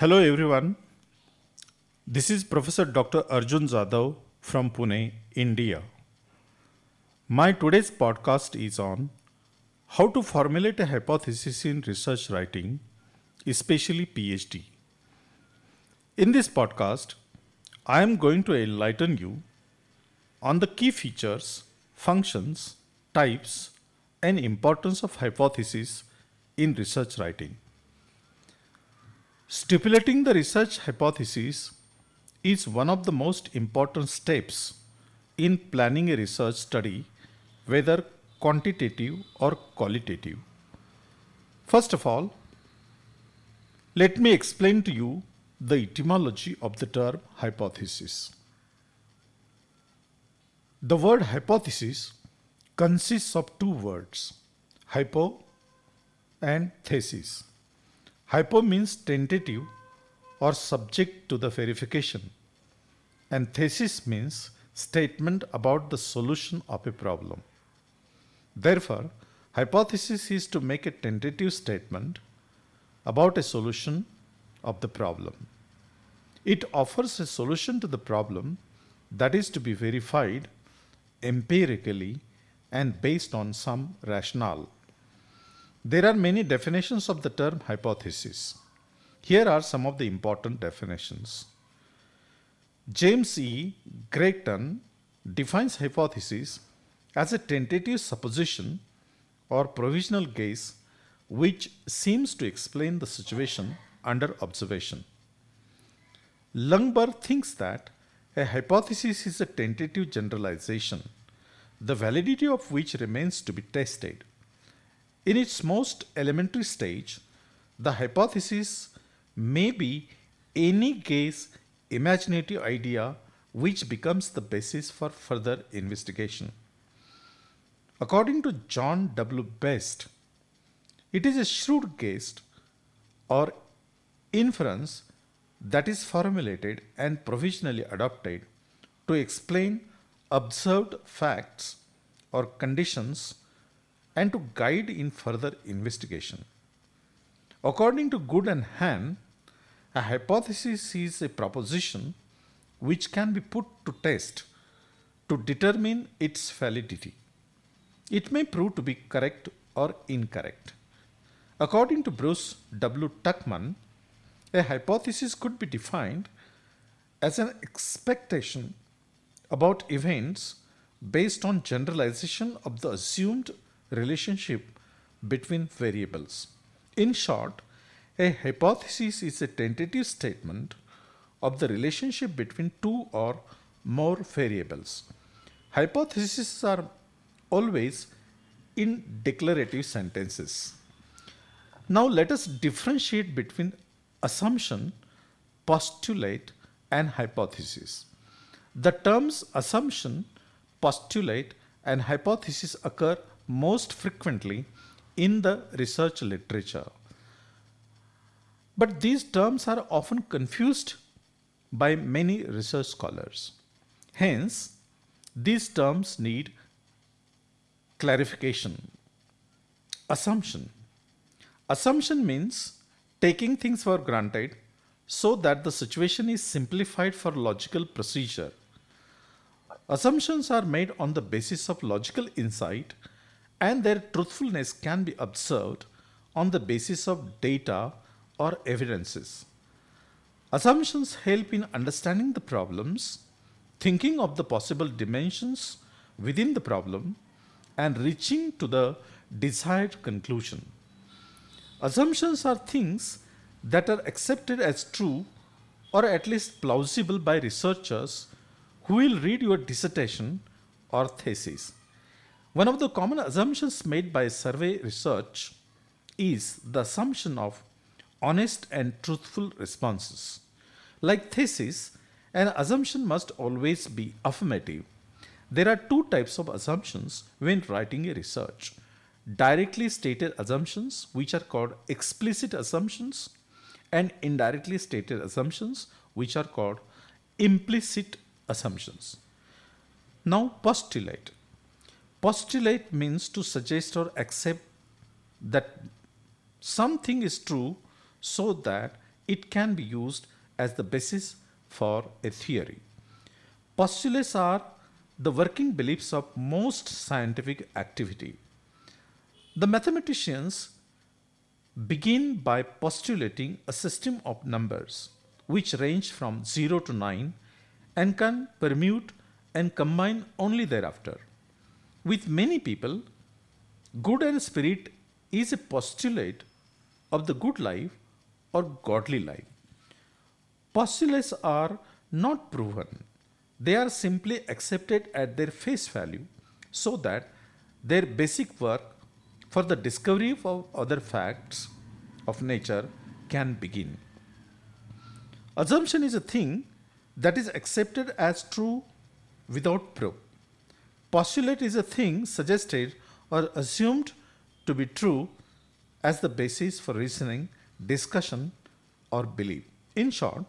Hello everyone. This is Professor Dr. Arjun Zadav from Pune, India. My today's podcast is on how to formulate a hypothesis in research writing, especially PhD. In this podcast, I am going to enlighten you on the key features, functions, types, and importance of hypothesis in research writing. Stipulating the research hypothesis is one of the most important steps in planning a research study, whether quantitative or qualitative. First of all, let me explain to you the etymology of the term hypothesis. The word hypothesis consists of two words, hypo and thesis. Hypo means tentative or subject to the verification, and thesis means statement about the solution of a problem. Therefore, hypothesis is to make a tentative statement about a solution of the problem. It offers a solution to the problem that is to be verified empirically and based on some rationale. There are many definitions of the term hypothesis. Here are some of the important definitions. James E. Creighton defines hypothesis as a tentative supposition or provisional guess which seems to explain the situation under observation. Lundberg thinks that a hypothesis is a tentative generalization, the validity of which remains to be tested. In its most elementary stage, the hypothesis may be any guess imaginative idea which becomes the basis for further investigation. According to John W. Best, it is a shrewd guess or inference that is formulated and provisionally adopted to explain observed facts or conditions and to guide in further investigation. According to Good and Hahn, a hypothesis is a proposition which can be put to test to determine its validity. It may prove to be correct or incorrect. According to Bruce W. Tuckman, a hypothesis could be defined as an expectation about events based on generalization of the assumed relationship between variables. In short, a hypothesis is a tentative statement of the relationship between two or more variables. Hypotheses are always in declarative sentences. Now let us differentiate between assumption, postulate, and hypothesis. The terms assumption, postulate, and hypothesis occur most frequently in the research literature. But these terms are often confused by many research scholars. Hence, these terms need clarification. Assumption. Assumption means taking things for granted so that the situation is simplified for logical procedure. Assumptions are made on the basis of logical insight and their truthfulness can be observed on the basis of data or evidences. Assumptions help in understanding the problems, thinking of the possible dimensions within the problem, and reaching to the desired conclusion. Assumptions are things that are accepted as true or at least plausible by researchers who will read your dissertation or thesis. One of the common assumptions made by survey research is the assumption of honest and truthful responses. Like thesis, an assumption must always be affirmative. There are two types of assumptions when writing a research directly stated assumptions, which are called explicit assumptions, and indirectly stated assumptions, which are called implicit assumptions. Now, postulate. Postulate means to suggest or accept that something is true so that it can be used as the basis for a theory. Postulates are the working beliefs of most scientific activity. The mathematicians begin by postulating a system of numbers which range from 0 to 9 and can permute and combine only thereafter. With many people, good and spirit is a postulate of the good life or godly life. Postulates are not proven, they are simply accepted at their face value so that their basic work for the discovery of other facts of nature can begin. Assumption is a thing that is accepted as true without proof. Postulate is a thing suggested or assumed to be true as the basis for reasoning, discussion, or belief. In short,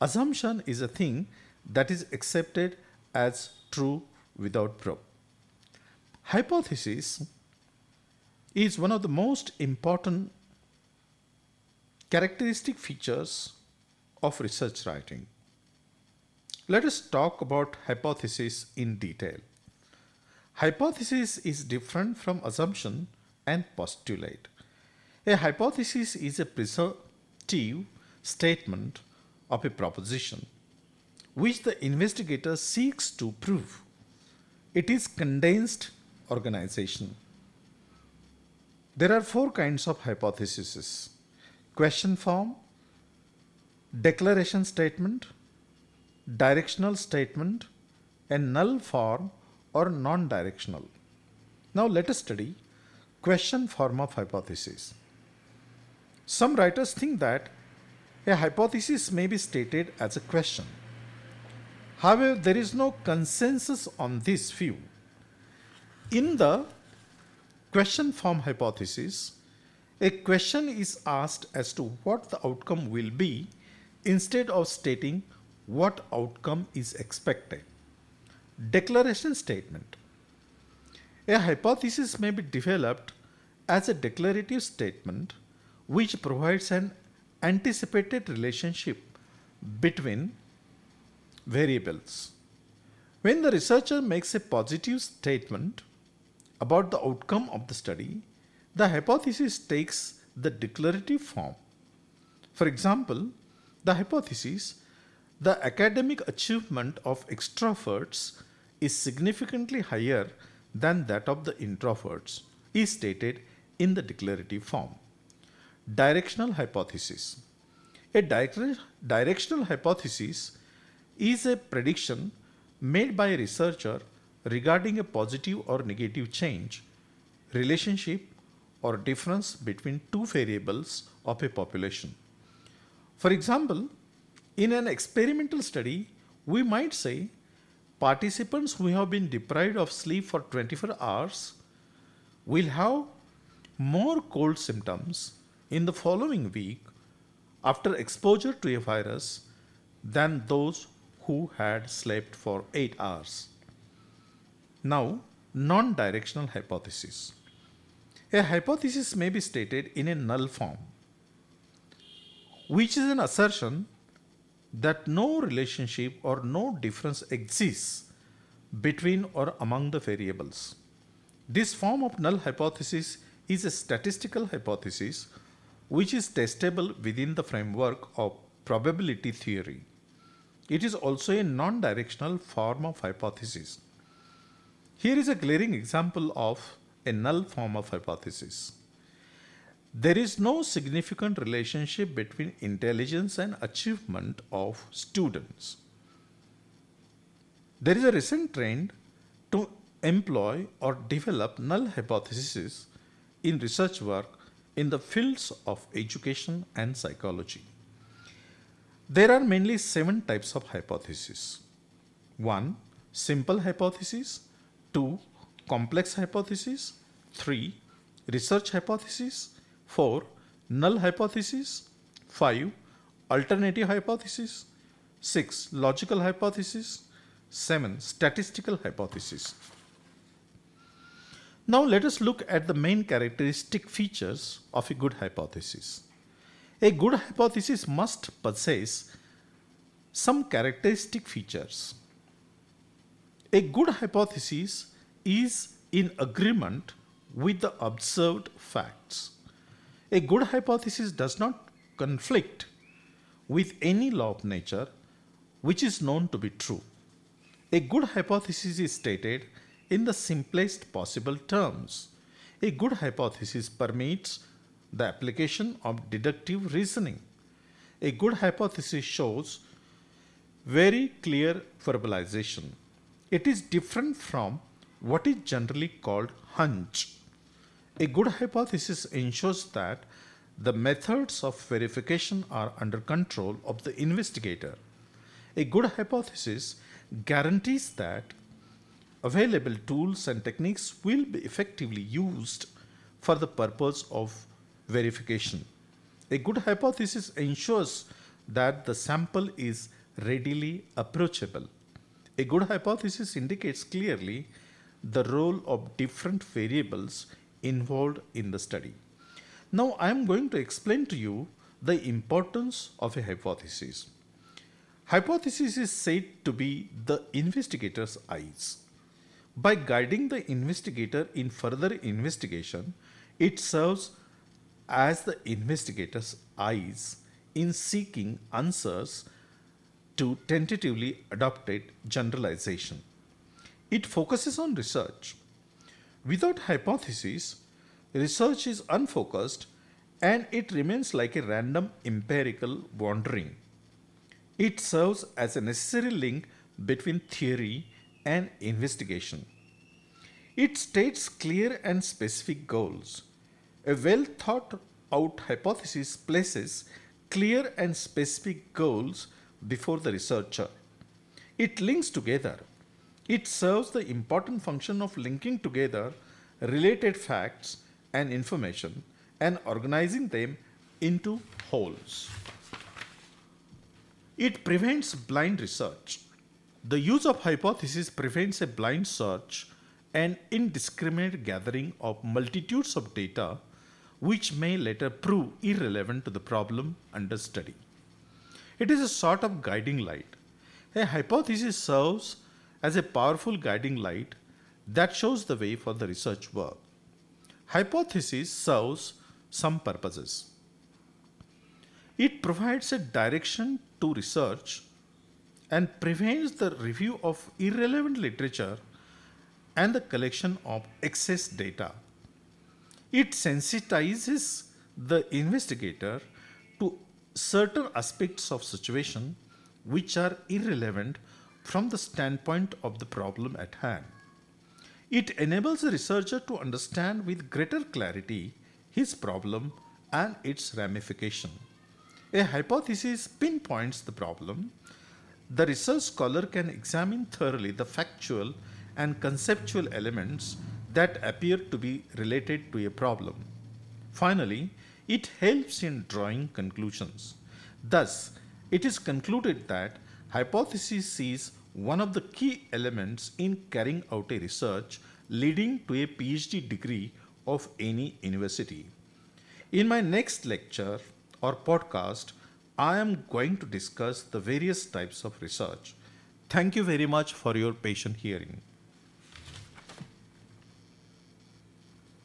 assumption is a thing that is accepted as true without proof. Hypothesis is one of the most important characteristic features of research writing. Let us talk about hypothesis in detail. Hypothesis is different from assumption and postulate. A hypothesis is a presumptive statement of a proposition which the investigator seeks to prove. It is condensed organization. There are four kinds of hypotheses question form, declaration statement, directional statement, and null form or non directional. Now let us study question form of hypothesis. Some writers think that a hypothesis may be stated as a question. However, there is no consensus on this view. In the question form hypothesis, a question is asked as to what the outcome will be instead of stating what outcome is expected. Declaration statement. A hypothesis may be developed as a declarative statement which provides an anticipated relationship between variables. When the researcher makes a positive statement about the outcome of the study, the hypothesis takes the declarative form. For example, the hypothesis the academic achievement of extroverts is significantly higher than that of the introverts is stated in the declarative form. Directional hypothesis. A directional hypothesis is a prediction made by a researcher regarding a positive or negative change, relationship, or difference between two variables of a population. For example, in an experimental study, we might say participants who have been deprived of sleep for 24 hours will have more cold symptoms in the following week after exposure to a virus than those who had slept for 8 hours. Now, non directional hypothesis. A hypothesis may be stated in a null form, which is an assertion that no relationship or no difference exists between or among the variables. This form of null hypothesis is a statistical hypothesis which is testable within the framework of probability theory. It is also a non directional form of hypothesis. Here is a glaring example of a null form of hypothesis. There is no significant relationship between intelligence and achievement of students. There is a recent trend to employ or develop null hypotheses in research work in the fields of education and psychology. There are mainly seven types of hypotheses. 1. Simple hypothesis. 2. Complex hypothesis. 3. Research hypothesis. 4. Null hypothesis. 5. Alternative hypothesis. 6. Logical hypothesis. 7. Statistical hypothesis. Now let us look at the main characteristic features of a good hypothesis. A good hypothesis must possess some characteristic features. A good hypothesis is in agreement with the observed facts. A good hypothesis does not conflict with any law of nature which is known to be true. A good hypothesis is stated in the simplest possible terms. A good hypothesis permits the application of deductive reasoning. A good hypothesis shows very clear verbalization. It is different from what is generally called hunch. A good hypothesis ensures that the methods of verification are under control of the investigator. A good hypothesis guarantees that available tools and techniques will be effectively used for the purpose of verification. A good hypothesis ensures that the sample is readily approachable. A good hypothesis indicates clearly the role of different variables involved in the study. Now, I am going to explain to you the importance of a hypothesis. Hypothesis is said to be the investigator's eyes. By guiding the investigator in further investigation, it serves as the investigator's eyes in seeking answers to tentatively adopted generalization. It focuses on research. Without hypotheses, research is unfocused and it remains like a random empirical wandering. It serves as a necessary link between theory and investigation. It states clear and specific goals. A well thought out hypothesis places clear and specific goals before the researcher. It links together. It serves the important function of linking together related facts and information and organizing them into wholes. It prevents blind research. The use of hypothesis prevents a blind search and indiscriminate gathering of multitudes of data which may later prove irrelevant to the problem under study. It is a sort of guiding light. A hypothesis serves as a powerful guiding light that shows the way for the research work. Hypothesis serves some purposes. It provides a direction to research and prevents the review of irrelevant literature and the collection of excess data. It sensitizes the investigator to certain aspects of situation which are irrelevant from the standpoint of the problem at hand. It enables the researcher to understand with greater clarity his problem and its ramification. A hypothesis pinpoints the problem. The research scholar can examine thoroughly the factual and conceptual elements that appear to be related to a problem. Finally, it helps in drawing conclusions. Thus, it is concluded that hypothesis is one of the key elements in carrying out a research leading to a PhD degree of any university. In my next lecture or podcast, I am going to discuss the various types of research. Thank you very much for your patient hearing.